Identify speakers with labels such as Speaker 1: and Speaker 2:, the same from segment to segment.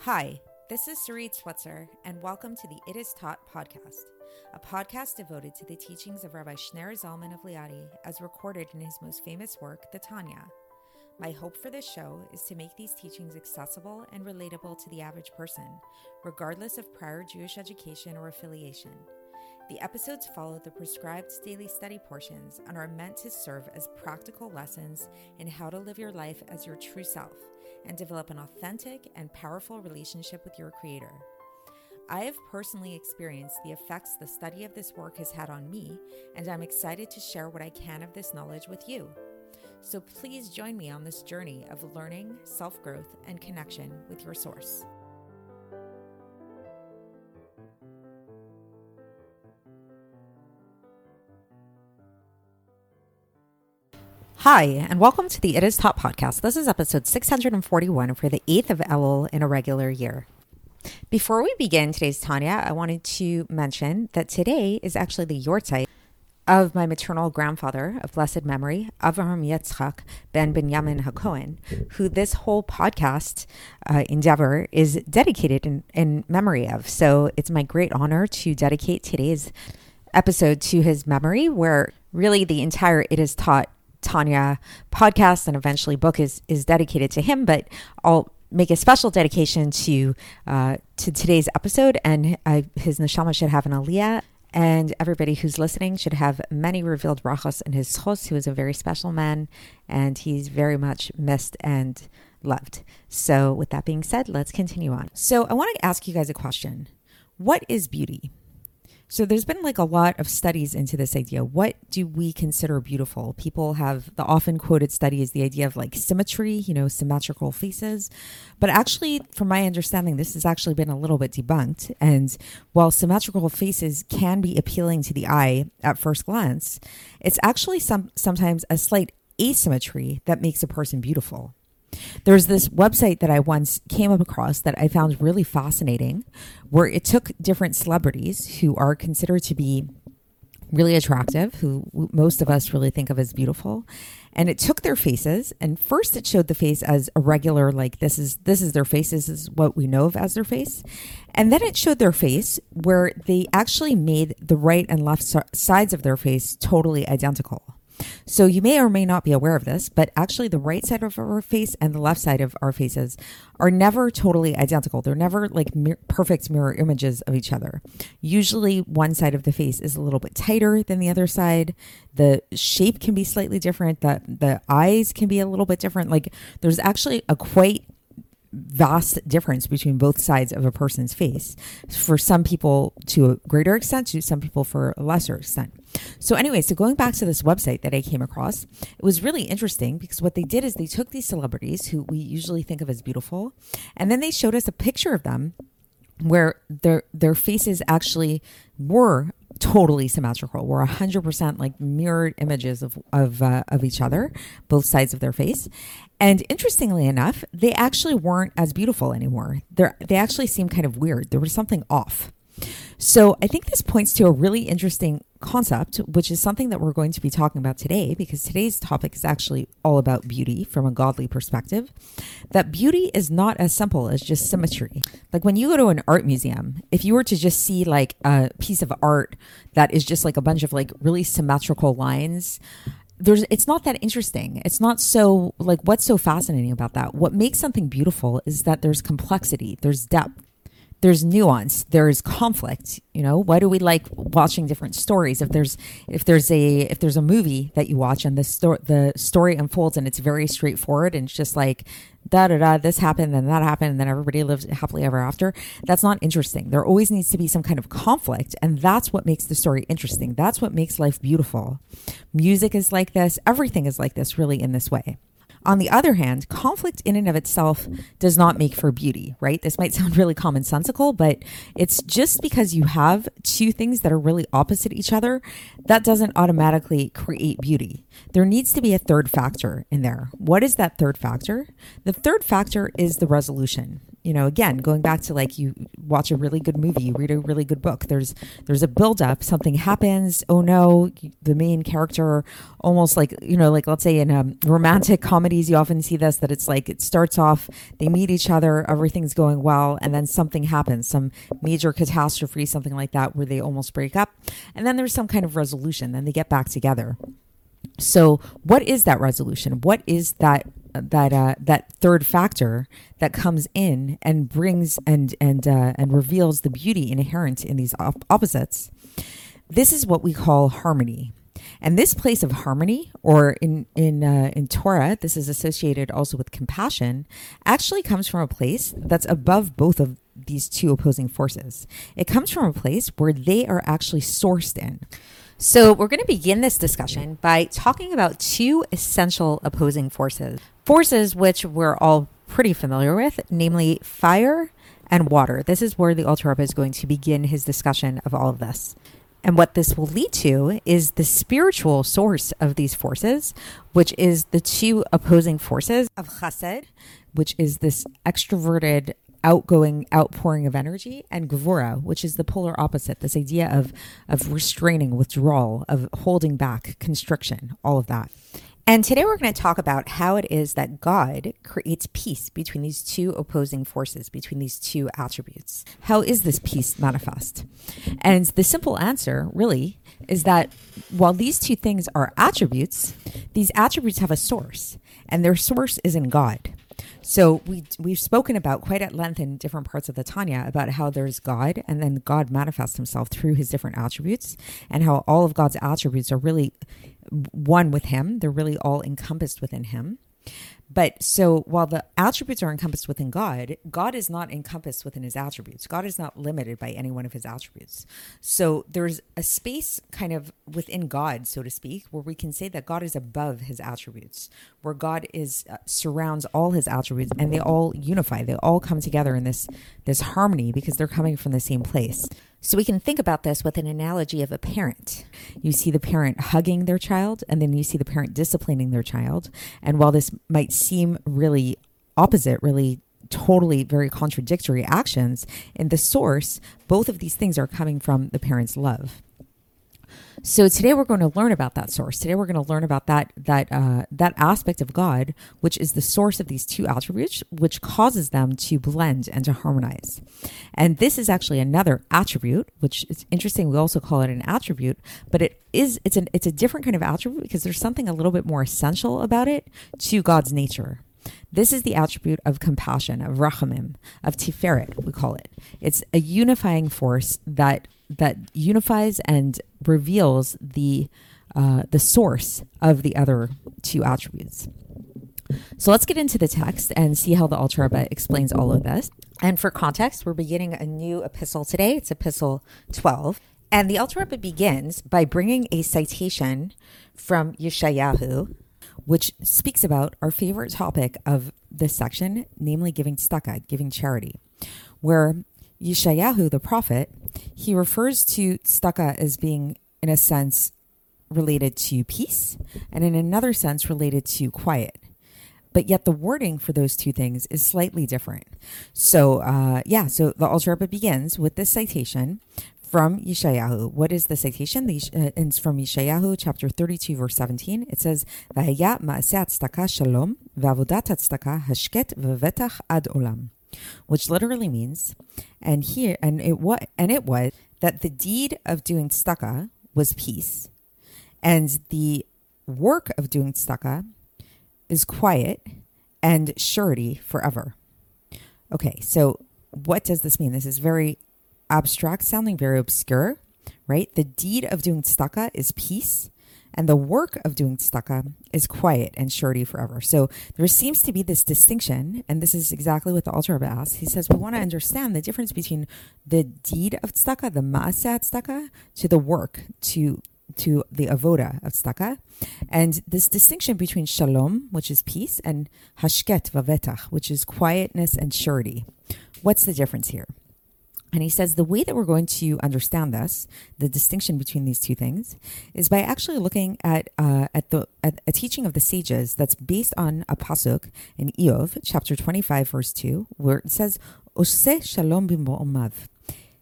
Speaker 1: Hi, this is Sarit Switzer, and welcome to the It Is Taught podcast, a podcast devoted to the teachings of Rabbi Schneur Zalman of Liadi as recorded in his most famous work, the Tanya. My hope for this show is to make these teachings accessible and relatable to the average person, regardless of prior Jewish education or affiliation. The episodes follow the prescribed daily study portions and are meant to serve as practical lessons in how to live your life as your true self and develop an authentic and powerful relationship with your Creator. I have personally experienced the effects the study of this work has had on me, and I'm excited to share what I can of this knowledge with you. So please join me on this journey of learning, self growth, and connection with your source. Hi, and welcome to the It Is Taught podcast. This is episode 641 for the 8th of Elul in a regular year. Before we begin today's Tanya, I wanted to mention that today is actually the yahrzeit of my maternal grandfather of blessed memory, Avraham Yitzchak ben Binyamin HaKohen, who this whole podcast uh, endeavor is dedicated in, in memory of. So it's my great honor to dedicate today's episode to his memory, where really the entire It Is Taught Tanya podcast and eventually book is is dedicated to him. But I'll make a special dedication to uh, to today's episode, and I, his neshama should have an aliyah. And everybody who's listening should have many revealed brachos in his chos, He was a very special man, and he's very much missed and loved. So, with that being said, let's continue on. So, I want to ask you guys a question What is beauty? So there's been like a lot of studies into this idea. What do we consider beautiful? People have the often quoted study is the idea of like symmetry, you know, symmetrical faces. But actually, from my understanding, this has actually been a little bit debunked. And while symmetrical faces can be appealing to the eye at first glance, it's actually some sometimes a slight asymmetry that makes a person beautiful. There's this website that I once came across that I found really fascinating, where it took different celebrities who are considered to be really attractive, who most of us really think of as beautiful, and it took their faces. And first, it showed the face as a regular, like this is this is their face. This is what we know of as their face. And then it showed their face where they actually made the right and left sides of their face totally identical. So you may or may not be aware of this, but actually the right side of our face and the left side of our faces are never totally identical. They're never like mir- perfect mirror images of each other. Usually one side of the face is a little bit tighter than the other side. The shape can be slightly different. The the eyes can be a little bit different. Like there's actually a quite vast difference between both sides of a person's face. For some people to a greater extent, to some people for a lesser extent. So, anyway, so going back to this website that I came across, it was really interesting because what they did is they took these celebrities who we usually think of as beautiful, and then they showed us a picture of them where their their faces actually were totally symmetrical. Were hundred percent like mirrored images of of uh, of each other, both sides of their face. And interestingly enough, they actually weren't as beautiful anymore. They they actually seemed kind of weird. There was something off. So I think this points to a really interesting concept, which is something that we're going to be talking about today, because today's topic is actually all about beauty from a godly perspective. That beauty is not as simple as just symmetry. Like when you go to an art museum, if you were to just see like a piece of art that is just like a bunch of like really symmetrical lines, there's it's not that interesting. It's not so like what's so fascinating about that? What makes something beautiful is that there's complexity, there's depth, there's nuance there's conflict you know? Why do we like watching different stories? If there's if there's a if there's a movie that you watch and the story the story unfolds and it's very straightforward and it's just like da da da this happened and that happened and then everybody lives happily ever after that's not interesting. There always needs to be some kind of conflict and that's what makes the story interesting. That's what makes life beautiful. Music is like this. Everything is like this really in this way on the other hand, conflict in and of itself does not make for beauty, right? This might sound really commonsensical, but it's just because you have two things that are really opposite each other, that doesn't automatically create beauty. There needs to be a third factor in there. What is that third factor? The third factor is the resolution. You know, again, going back to like you watch a really good movie, you read a really good book. There's there's a build up, something happens. Oh no, the main character almost like you know, like let's say in um, romantic comedies, you often see this that it's like it starts off, they meet each other, everything's going well, and then something happens, some major catastrophe, something like that, where they almost break up, and then there's some kind of resolution, then they get back together. So, what is that resolution? What is that that uh, that third factor that comes in and brings and and uh, and reveals the beauty inherent in these op- opposites? This is what we call harmony. And this place of harmony, or in in uh, in Torah, this is associated also with compassion. Actually, comes from a place that's above both of these two opposing forces. It comes from a place where they are actually sourced in. So, we're going to begin this discussion by talking about two essential opposing forces. Forces which we're all pretty familiar with, namely fire and water. This is where the Rebbe is going to begin his discussion of all of this. And what this will lead to is the spiritual source of these forces, which is the two opposing forces of chesed, which is this extroverted outgoing outpouring of energy and gvura which is the polar opposite this idea of of restraining withdrawal of holding back constriction all of that and today we're going to talk about how it is that God creates peace between these two opposing forces, between these two attributes. How is this peace manifest? And the simple answer, really, is that while these two things are attributes, these attributes have a source, and their source is in God. So we we've spoken about quite at length in different parts of the Tanya about how there's God and then God manifests himself through his different attributes and how all of God's attributes are really one with him. They're really all encompassed within him. But so while the attributes are encompassed within God, God is not encompassed within his attributes. God is not limited by any one of his attributes. So there's a space kind of within God, so to speak, where we can say that God is above his attributes, where God is uh, surrounds all his attributes and they all unify. They all come together in this this harmony because they're coming from the same place. So we can think about this with an analogy of a parent. You see the parent hugging their child, and then you see the parent disciplining their child. And while this might seem really opposite, really totally very contradictory actions, in the source, both of these things are coming from the parent's love. So today we're going to learn about that source. Today we're going to learn about that that uh, that aspect of God, which is the source of these two attributes, which causes them to blend and to harmonize. And this is actually another attribute, which is interesting. We also call it an attribute, but it is it's an it's a different kind of attribute because there's something a little bit more essential about it to God's nature. This is the attribute of compassion, of rachamim, of tiferet, we call it. It's a unifying force that that unifies and reveals the uh, the source of the other two attributes. So let's get into the text and see how the Alter Rebbe explains all of this. And for context, we're beginning a new epistle today. It's epistle 12. And the Alter Rebbe begins by bringing a citation from Yeshayahu, which speaks about our favorite topic of this section, namely giving tzedakah, giving charity, where Yeshayahu, the prophet, he refers to tzedakah as being, in a sense, related to peace, and in another sense, related to quiet. But yet, the wording for those two things is slightly different. So, uh, yeah, so the Alter Rebbe begins with this citation from Yeshayahu. What is the citation? The, uh, it's from Yeshayahu chapter 32, verse 17. It says, shalom, v'avodat hashket v'vetach ad olam which literally means, and here and it what and it was that the deed of doing tzedakah was peace, and the work of doing tzedakah is quiet and surety forever. Okay, so what does this mean? This is very abstract sounding, very obscure, right? The deed of doing tzedakah is peace, and the work of doing tzedakah is quiet and surety forever. So there seems to be this distinction, and this is exactly what the Alter Rebbe asks. He says we want to understand the difference between the deed of tzedakah, the maaseh tzedakah, to the work, to to the avoda of tzedakah, and this distinction between shalom, which is peace, and hashket vavetach, which is quietness and surety. What's the difference here? And he says the way that we're going to understand this, the distinction between these two things, is by actually looking at uh, at the at a teaching of the sages that's based on a pasuk in Iyov, chapter twenty five, verse two, where it says, Ose Shalom Bimromav.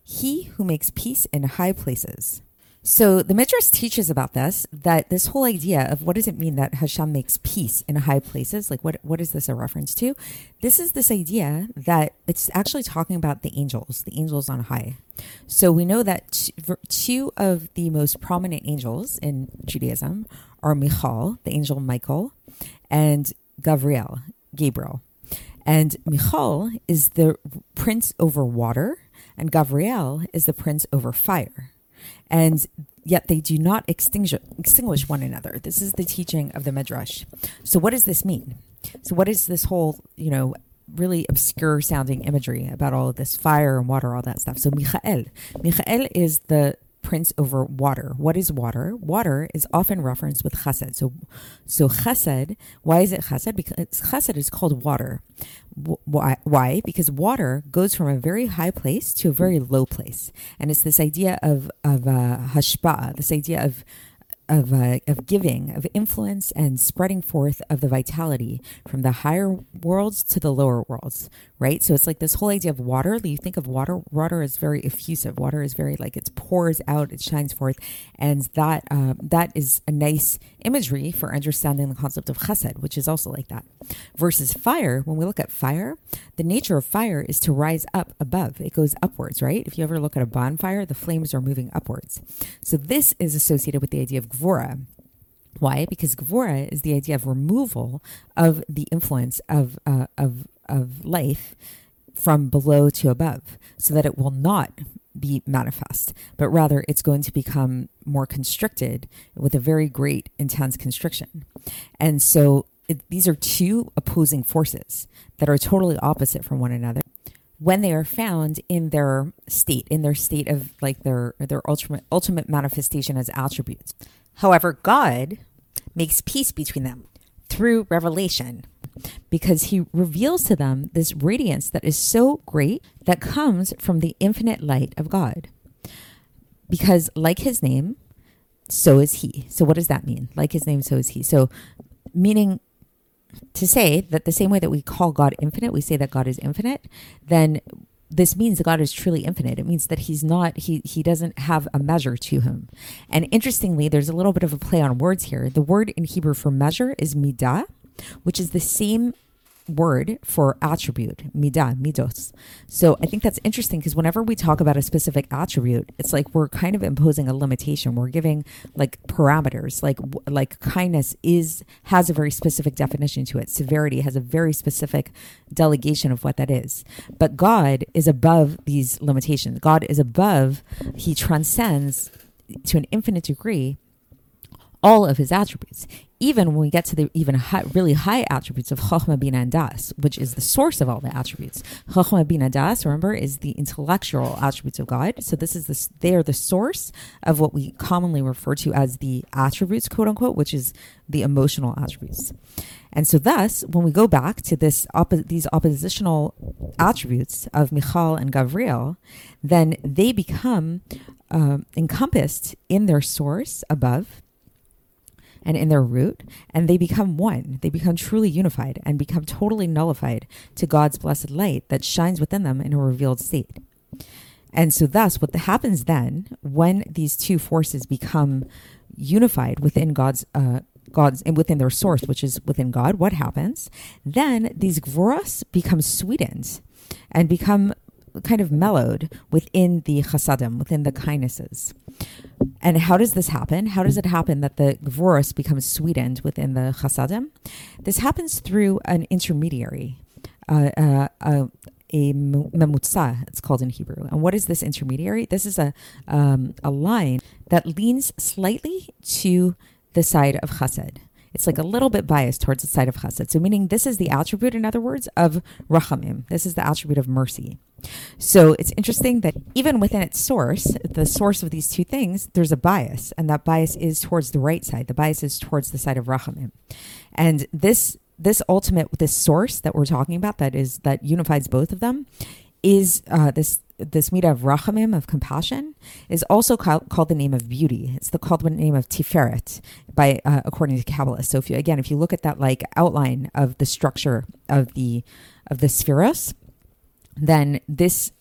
Speaker 1: He who makes peace in high places. So the Midrash teaches about this, that this whole idea of what does it mean that Hashem makes peace in high places? Like what what is this a reference to? This is this idea that it's actually talking about the angels, the angels on high. So we know that two of the most prominent angels in Judaism are Michal, the angel Michael, and Gabriel, Gabriel. And Michal is the prince over water, and Gabriel is the prince over fire and yet they do not extinguish, extinguish one another. This is the teaching of the Midrash. So, what does this mean? So, what is this whole, you know, really obscure sounding imagery about all of this fire and water, all that stuff? So, Michael, Michael is the prince over water. What is water? Water is often referenced with chesed. So, so chesed. Why is it chesed? Because chesed is called water. Why? Because water goes from a very high place to a very low place, and it's this idea of of uh, hashpa, this idea of of, uh, of giving, of influence, and spreading forth of the vitality from the higher worlds to the lower worlds, right? So it's like this whole idea of water. You think of water, water is very effusive. Water is very like it pours out, it shines forth, and that uh, that is a nice imagery for understanding the concept of chesed, which is also like that. Versus fire, when we look at fire, the nature of fire is to rise up above. It goes upwards, right? If you ever look at a bonfire, the flames are moving upwards. So this is associated with the idea of Gvura. Why? Because Gvura is the idea of removal of the influence of, uh, of, of life from below to above so that it will not be manifest, but rather it's going to become more constricted with a very great, intense constriction. And so it, these are two opposing forces that are totally opposite from one another when they are found in their state, in their state of like their their ultimate ultimate manifestation as attributes. However, God makes peace between them through revelation because he reveals to them this radiance that is so great that comes from the infinite light of God. Because like his name, so is he. So what does that mean? Like his name, so is he. So meaning to say that the same way that we call God infinite, we say that God is infinite, then this means that God is truly infinite. It means that he's not he he doesn't have a measure to him. And interestingly, there's a little bit of a play on words here. The word in Hebrew for measure is midah, which is the same word for attribute, midah, midos. So I think that's interesting because whenever we talk about a specific attribute, it's like we're kind of imposing a limitation. We're giving like parameters, like like kindness is has a very specific definition to it. Severity has a very specific delegation of what that is. But God is above these limitations. God is above, he transcends to an infinite degree all of his attributes even when we get to the even high, really high attributes of Chokhmah, Bina, and Das, which is the source of all the attributes. Chokhmah, Bina, Das, remember, is the intellectual attributes of God. So this is this, they are the source of what we commonly refer to as the attributes, quote unquote, which is the emotional attributes. And so thus, when we go back to this oppo- these oppositional attributes of Michal and Gabriel, then they become um, encompassed in their source above and in their root, and they become one. They become truly unified and become totally nullified to God's blessed light that shines within them in a revealed state. And so, thus, what happens then when these two forces become unified within God's uh, God's and within their source, which is within God, what happens? Then these gvuras become sweetened and become kind of mellowed within the chasadim, within the kindnesses. And how does this happen? How does it happen that the gvuros becomes sweetened within the chasadim? This happens through an intermediary, uh, uh, uh, a memutza, it's called in Hebrew. And what is this intermediary? This is a, um, a line that leans slightly to the side of chesed. It's like a little bit biased towards the side of chesed. So, meaning this is the attribute, in other words, of rachamim. This is the attribute of mercy. So it's interesting that even within its source, the source of these two things, there's a bias, and that bias is towards the right side. The bias is towards the side of rachamim, and this this ultimate this source that we're talking about that is that unifies both of them is uh, this this midah of rachamim of compassion is also called, called the name of beauty. It's the called the name of tiferet by uh, according to Kabbalah. So if you again if you look at that like outline of the structure of the of the sefiros then this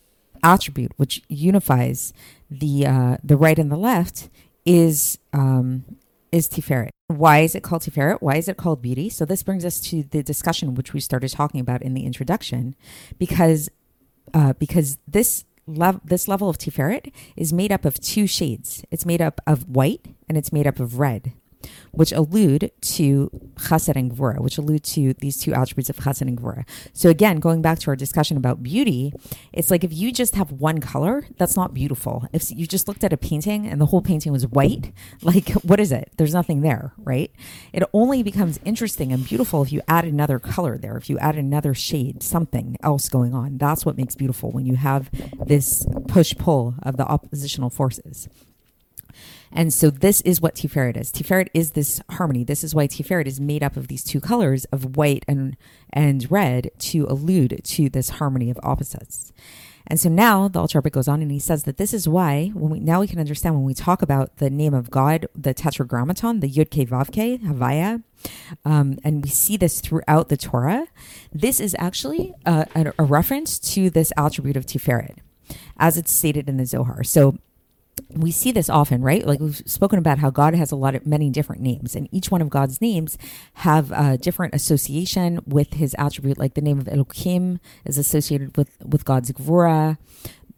Speaker 1: attribute, which unifies the uh, the right and the left, is um, is Tiferet. Why is it called Tiferet? Why is it called beauty? So this brings us to the discussion which we started talking about in the introduction, because uh, because this this level of Tiferet is made up of two shades. It's made up of white and it's made up of red which allude to chesed and gvura, which allude to these two attributes of chesed and gvura. So again, going back to our discussion about beauty, it's like if you just have one color, that's not beautiful. If you just looked at a painting and the whole painting was white, like what is it? There's nothing there, right? It only becomes interesting and beautiful if you add another color there, if you add another shade, something else going on. That's what makes beautiful when you have this push pull of the oppositional forces. And so this is what Tiferet is. Tiferet is this harmony. This is why Tiferet is made up of these two colors of white and and red to allude to this harmony of opposites. And so now the Rebbe goes on and he says that this is why when we now we can understand when we talk about the name of God, the Tetragrammaton, the Yud Ke Vav Ke Havaya, um, and we see this throughout the Torah. This is actually a, a, a reference to this attribute of Tiferet, as it's stated in the Zohar. So we see this often, right? Like we've spoken about how God has a lot of many different names, and each one of God's names have a different association with His attribute. Like the name of Elohim is associated with with God's Gvura.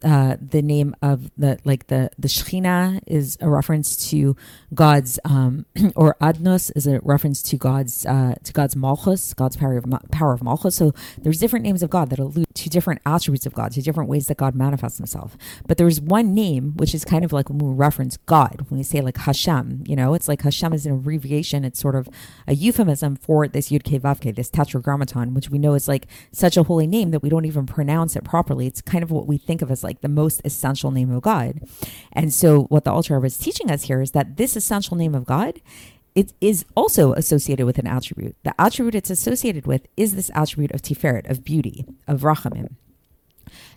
Speaker 1: Uh, the name of the like the the Shechina is a reference to God's um, or Adnos is a reference to God's uh, to God's Malchus, God's power of power of Malchus. So there's different names of God that allude to different attributes of God, to different ways that God manifests Himself. But there's one name which is kind of like when we reference God, when we say like Hashem, you know, it's like Hashem is an abbreviation. It's sort of a euphemism for this Yud Ke Vav Ke, this Tetragrammaton, which we know is like such a holy name that we don't even pronounce it properly. It's kind of what we think of as like like the most essential name of God. And so what the Rebbe is teaching us here is that this essential name of God it is also associated with an attribute. The attribute it's associated with is this attribute of tiferet, of beauty, of rachamim.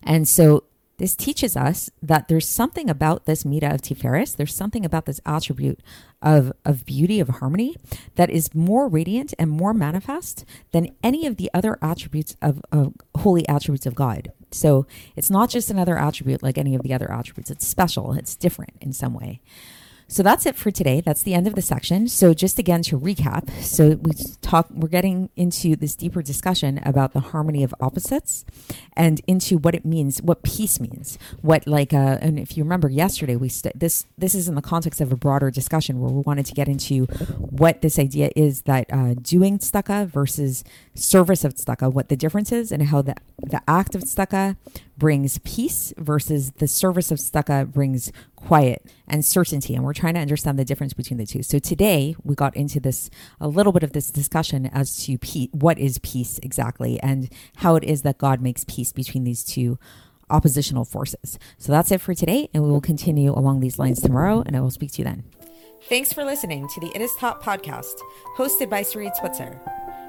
Speaker 1: And so this teaches us that there's something about this Midah of Tiferes, there's something about this attribute of, of beauty, of harmony, that is more radiant and more manifest than any of the other attributes of, of holy attributes of God. So it's not just another attribute like any of the other attributes, it's special, it's different in some way. So that's it for today. That's the end of the section. So just again to recap, so we talk we're getting into this deeper discussion about the harmony of opposites and into what it means, what peace means. What like uh and if you remember yesterday we st- this this is in the context of a broader discussion where we wanted to get into what this idea is that uh, doing tzedakah versus service of tzedakah, what the difference is and how the the act of tzedakah brings peace versus the service of tzedakah brings quiet and certainty. And we're trying to understand the difference between the two. So today we got into this, a little bit of this discussion as to what is peace exactly and how it is that God makes peace between these two oppositional forces. So that's it for today. And we will continue along these lines tomorrow. And I will speak to you then. Thanks for listening to the It Is Taught podcast, hosted by Sarit Switzer.